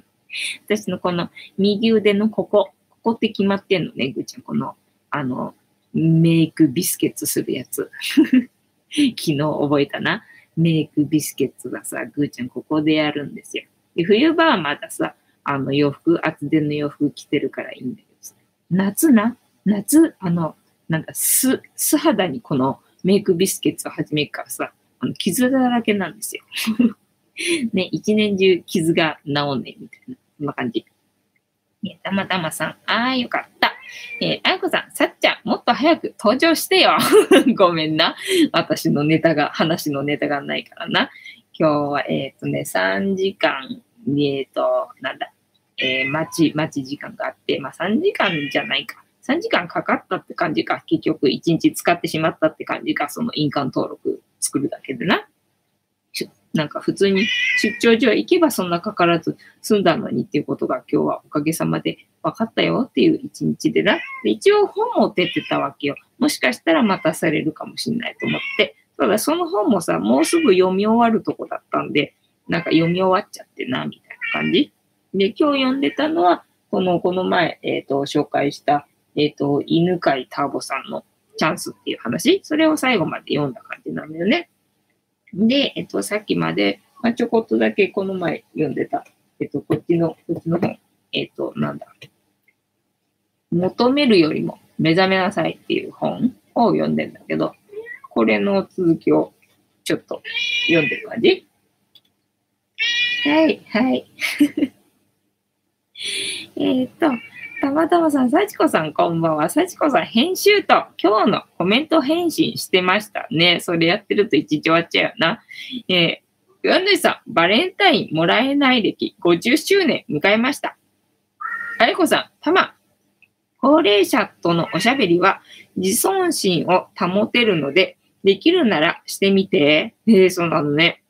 私のこの右腕のここ、ここって決まってんのね、ぐーちゃん。この、あの、メイクビスケッツするやつ。昨日覚えたな。メイクビスケッツがさ、ぐーちゃんここでやるんですよ。で冬場はまださ、あの洋服、厚手の洋服着てるからいいんだけどさ、夏な、夏、あの、なんだ、素、素肌にこのメイクビスケッツを始めるからさ、あの傷だらけなんですよ。ね、一年中傷が治んねえみたいな、そんな感じ。ね、たまたまさん、ああ、よかった。えー、あやこさん、さっちゃん、もっと早く登場してよ。ごめんな。私のネタが、話のネタがないからな。今日は、えっ、ー、とね、3時間、えっ、ー、と、なんだ、えー、待ち、待ち時間があって、まあ3時間じゃないか。3時間かかったって感じか。結局1日使ってしまったって感じか。その印鑑登録作るだけでな。なんか普通に出張所へ行けばそんなかからず済んだのにっていうことが今日はおかげさまで分かったよっていう一日でな。で一応本も出てたわけよ。もしかしたら待たされるかもしれないと思って。ただその本もさ、もうすぐ読み終わるとこだったんで、なんか読み終わっちゃってな、みたいな感じ？で、今日読んでたのは、この、この前、えっ、ー、と、紹介した、えっ、ー、と、犬飼ターボさんのチャンスっていう話？それを最後まで読んだ感じなんだよね。で、えっと、さっきまで、まあ、ちょこっとだけこの前読んでた、えっと、こっちの、こっちの本、えっと、なんだ？求めるよりも目覚めなさいっていう本を読んでんだけど、これの続きをちょっと読んでる感じ？はい、はい。えっと、たまたまさん、幸子さん、こんばんは。幸子さん、編集と今日のコメント返信してましたね。それやってると一日終わっちゃうよな。えー、岩根さん、バレンタインもらえない歴50周年迎えました。あやこさん、たま、高齢者とのおしゃべりは自尊心を保てるので、できるならしてみて。えー、そうなのね。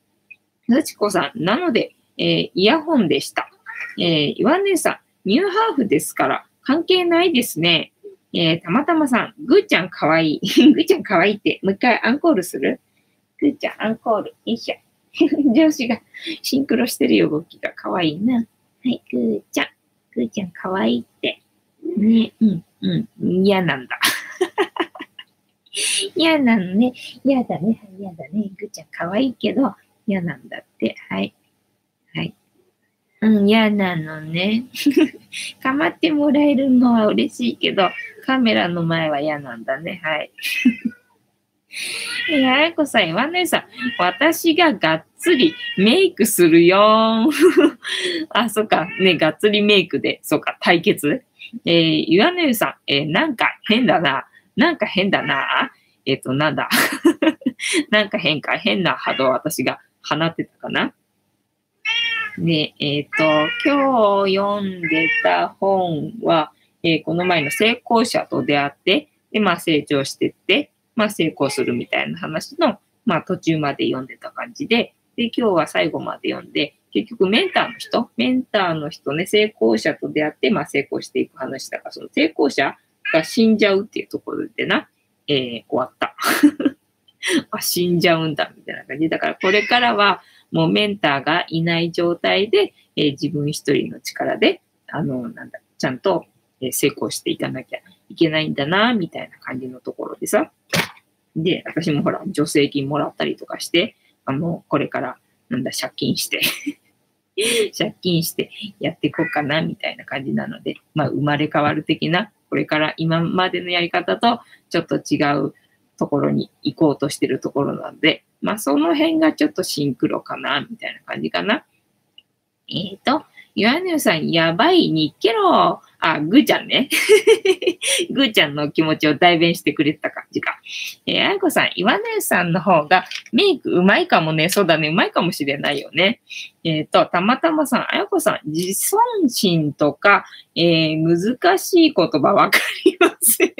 幸子さん、なので、えー、イヤホンでした。えー、岩根さん、ニューハーフですから、関係ないですね。えー、たまたまさん、ぐーちゃんかわいい。ぐーちゃんかわいいって、もう一回アンコールする？ぐーちゃんアンコール。よいしょ。上司がシンクロしてる、動きがかわいいな。はい、ぐーちゃん。ぐーちゃんかわいいって。ね、うん、うん、嫌なんだ。嫌なのね。嫌だね。嫌だね。ぐーちゃんかわいいけど、嫌なんだって。はい。はい。うん、嫌なのね。かまってもらえるのは嬉しいけど、カメラの前は嫌なんだね。はい。えあやこさん、岩根さん、私ががっつりメイクするよ あ、そっか。ね、がっつりメイクで、そっか、対決。えー、岩根さん、えー、なんか変だな。なんか変だな。えっ、ー、と、なんだ。なんか変か、変な波動私が放ってたかな。で、えっ、ー、と、今日読んでた本は、えー、この前の成功者と出会って、で、まあ成長してって、まあ成功するみたいな話の、まあ途中まで読んでた感じで、で、今日は最後まで読んで、結局メンターの人、メンターの人ね、成功者と出会って、まあ成功していく話だから、その成功者が死んじゃうっていうところでな、えー、終わった。あ、死んじゃうんだ、みたいな感じ。だからこれからは、もうメンターがいない状態で、えー、自分一人の力で、あの、なんだ、ちゃんと、え、成功していかなきゃいけないんだな、みたいな感じのところでさ。で、私もほら、助成金もらったりとかして、あの、これから、なんだ、借金して 借金してやっていこうかな、みたいな感じなので、まあ、生まれ変わる的な、これから今までのやり方とちょっと違うところに行こうとしてるところなんで、まあその辺がちょっとシンクロかな、みたいな感じかな。えっ、ー、と、岩根さん、やばいにけろ。あ、ぐーちゃんね。ぐーちゃんの気持ちを代弁してくれた感じか。えー、あやこさん、岩根さんの方がメイクうまいかもね。そうだね。うまいかもしれないよね。えっ、ー、と、たまたまさん、あやこさん、自尊心とか、えー、難しい言葉わかりません。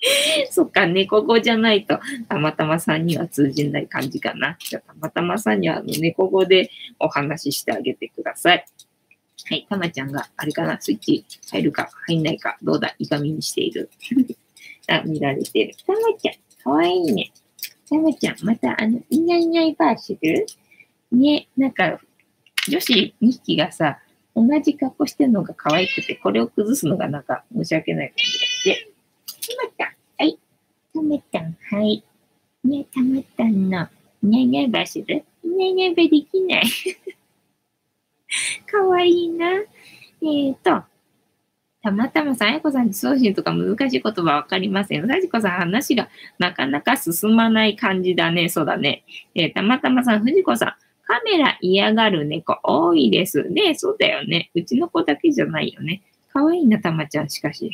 そっか、猫語じゃないと、たまたまさんには通じない感じかな。じゃ、たまたまさんにはあの猫語でお話ししてあげてください。はい、たまちゃんが、あれかな、スイッチ入るか入んないか、どうだ、いがみにしている。あ、見られてる。たまちゃん、かわいいね。たまちゃん、また、あの、いないいないバーしてるね、なんか、女子2匹がさ、同じ格好してるのが可愛くて、これを崩すのがなんか申し訳ない感じがして。たまちゃん、はい。たまたん、はい。ね、たまたんの、にゃにゃばするにゃにゃばできない。かわいいな。えっ、ー、と、たまたまさん、あやこさん、自送信とか難しい言葉わかりません。さじこさん、話がなかなか進まない感じだね。そうだね。えー、たまたまさん、藤子さん、カメラ嫌がる猫多いです。ねそうだよね。うちの子だけじゃないよね。かわいいな、たまちゃん、しかし。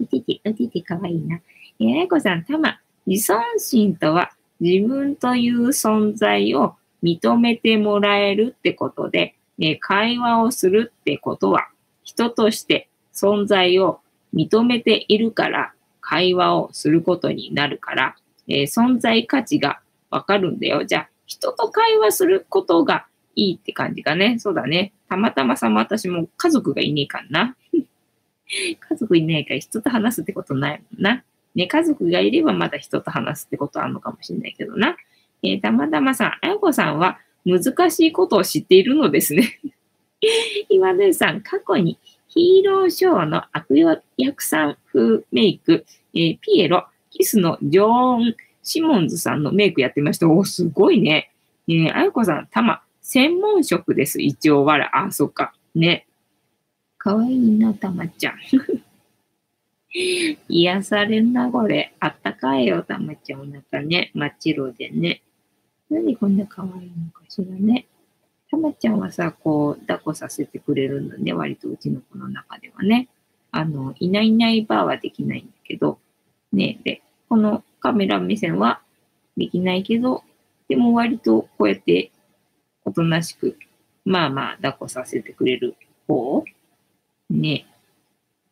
うてて、うててかわいいな。えー、あやこさん、たま、自尊心とは自分という存在を認めてもらえるってことで、え、会話をするってことは、人として存在を認めているから会話をすることになるから、えー、存在価値がわかるんだよ。じゃあ、人と会話することがいいって感じかね。そうだね。たまたまさま私も家族がいねえかな。家族いないから人と話すってことないもんな。ね、家族がいればまだ人と話すってことあるのかもしれないけどな。えー、たまたまさん、あやこさんは難しいことを知っているのですね。今田さん、過去にヒーローショーの悪役さん風メイク、えー、ピエロ、キスのジョーン・シモンズさんのメイクやってました。お、すごいね。えー、あやこさん、たま、専門職です。一応、わら。あ、そっか。ね。かわいいな、たまちゃん。癒されんな、これ。あったかいよ、たまちゃん。お腹ね。真っ白でね。なんでこんな可愛いのかしらね。たまちゃんはさ、こう、抱っこさせてくれるので、割とうちの子の中ではね。あの、いないいないバーはできないんだけど、ね、で、このカメラ目線はできないけど、でも割とこうやっておとなしく、まあまあ抱っこさせてくれる方ね。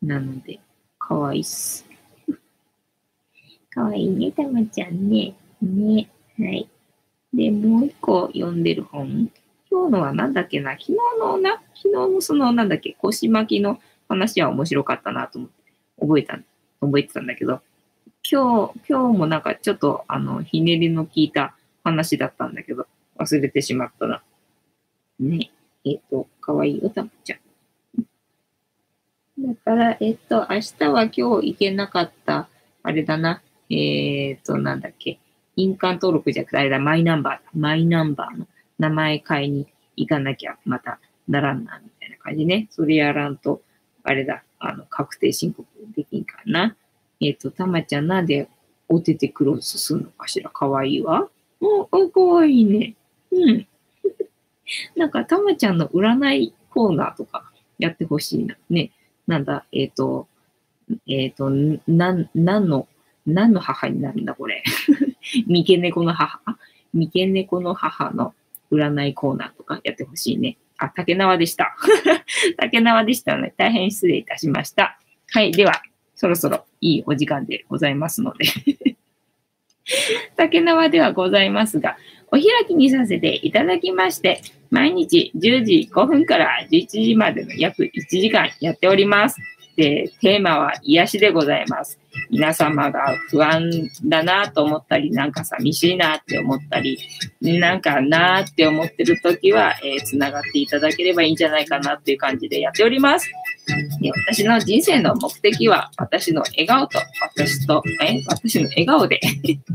なので、かわいいっす。かわいいね、たまちゃんね。ね。はい。で、もう一個読んでる本。今日のは何だっけな昨日のな、昨日のそのなんだっけ、腰巻きの話は面白かったなと思って、覚えた、覚えてたんだけど、今日、今日もなんかちょっとあの、ひねりの効いた話だったんだけど、忘れてしまったな。ね。えっ、ー、と、かわいいおたまちゃん。だから、えっ、と、明日は今日行けなかった、あれだな。えっ、と、なんだっけ。印鑑登録じゃなくて、あれだ、マイナンバーだ。マイナンバーの名前買いに行かなきゃまたならんな、みたいな感じね。それやらんと、あれだ、あの、確定申告できんかな。えっ、と、たまちゃんなんでおててクロスするのかしら？かわいいわ。お、お、かわいいね。うん。なんか、たまちゃんの占いコーナーとかやってほしいな。ね。なんだ、えっ、ー、と、えっ、ー、と、なん、なんの、何の母になるんだ、これ。三毛猫の母三毛猫の母の占いコーナーとかやってほしいね。あ、竹縄でした。竹縄でしたので、大変失礼いたしました。はい。では、そろそろいいお時間でございますので 竹縄ではございますが、お開きにさせていただきまして、毎日10時5分から11時までの約1時間やっております。で、テーマは癒しでございます。皆様が不安だなと思ったり、なんか寂しいなって思ったり、なんかなって思ってるときは、えー、つながっていただければいいんじゃないかなっていう感じでやっております。で私の人生の目的は、私の笑顔と、私と、え私の笑顔で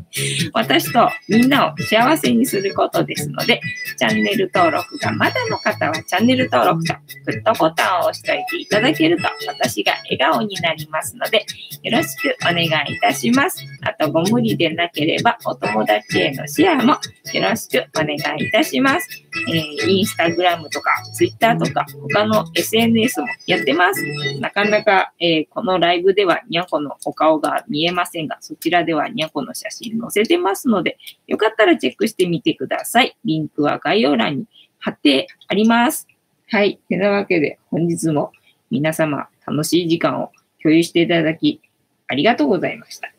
私とみんなを幸せにすることですので、チャンネル登録がまだの方はチャンネル登録とグッドボタンを押しておいていただけると、私が笑顔になりますので、よろしくお願いいたします。あと、ご無理でなければ、お友達へのシェアもよろしくお願いいたします。えー、インスタグラムとか、ツイッターとか、他の SNS もやってます。なかなか、えー、このライブではにゃんこのお顔が見えませんが、そちらではにゃんこの写真載せてますので、よかったらチェックしてみてください。リンクは概要欄に貼ってあります。はい。てなわけで、本日も皆様楽しい時間を共有していただき、ありがとうございました。よ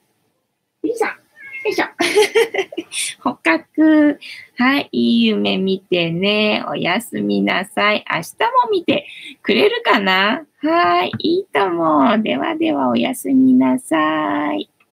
いしょ。よいしょ。捕獲。はい。いい夢見てね。おやすみなさい。明日も見てくれるかな？はい。いいと思う。ではではおやすみなさい。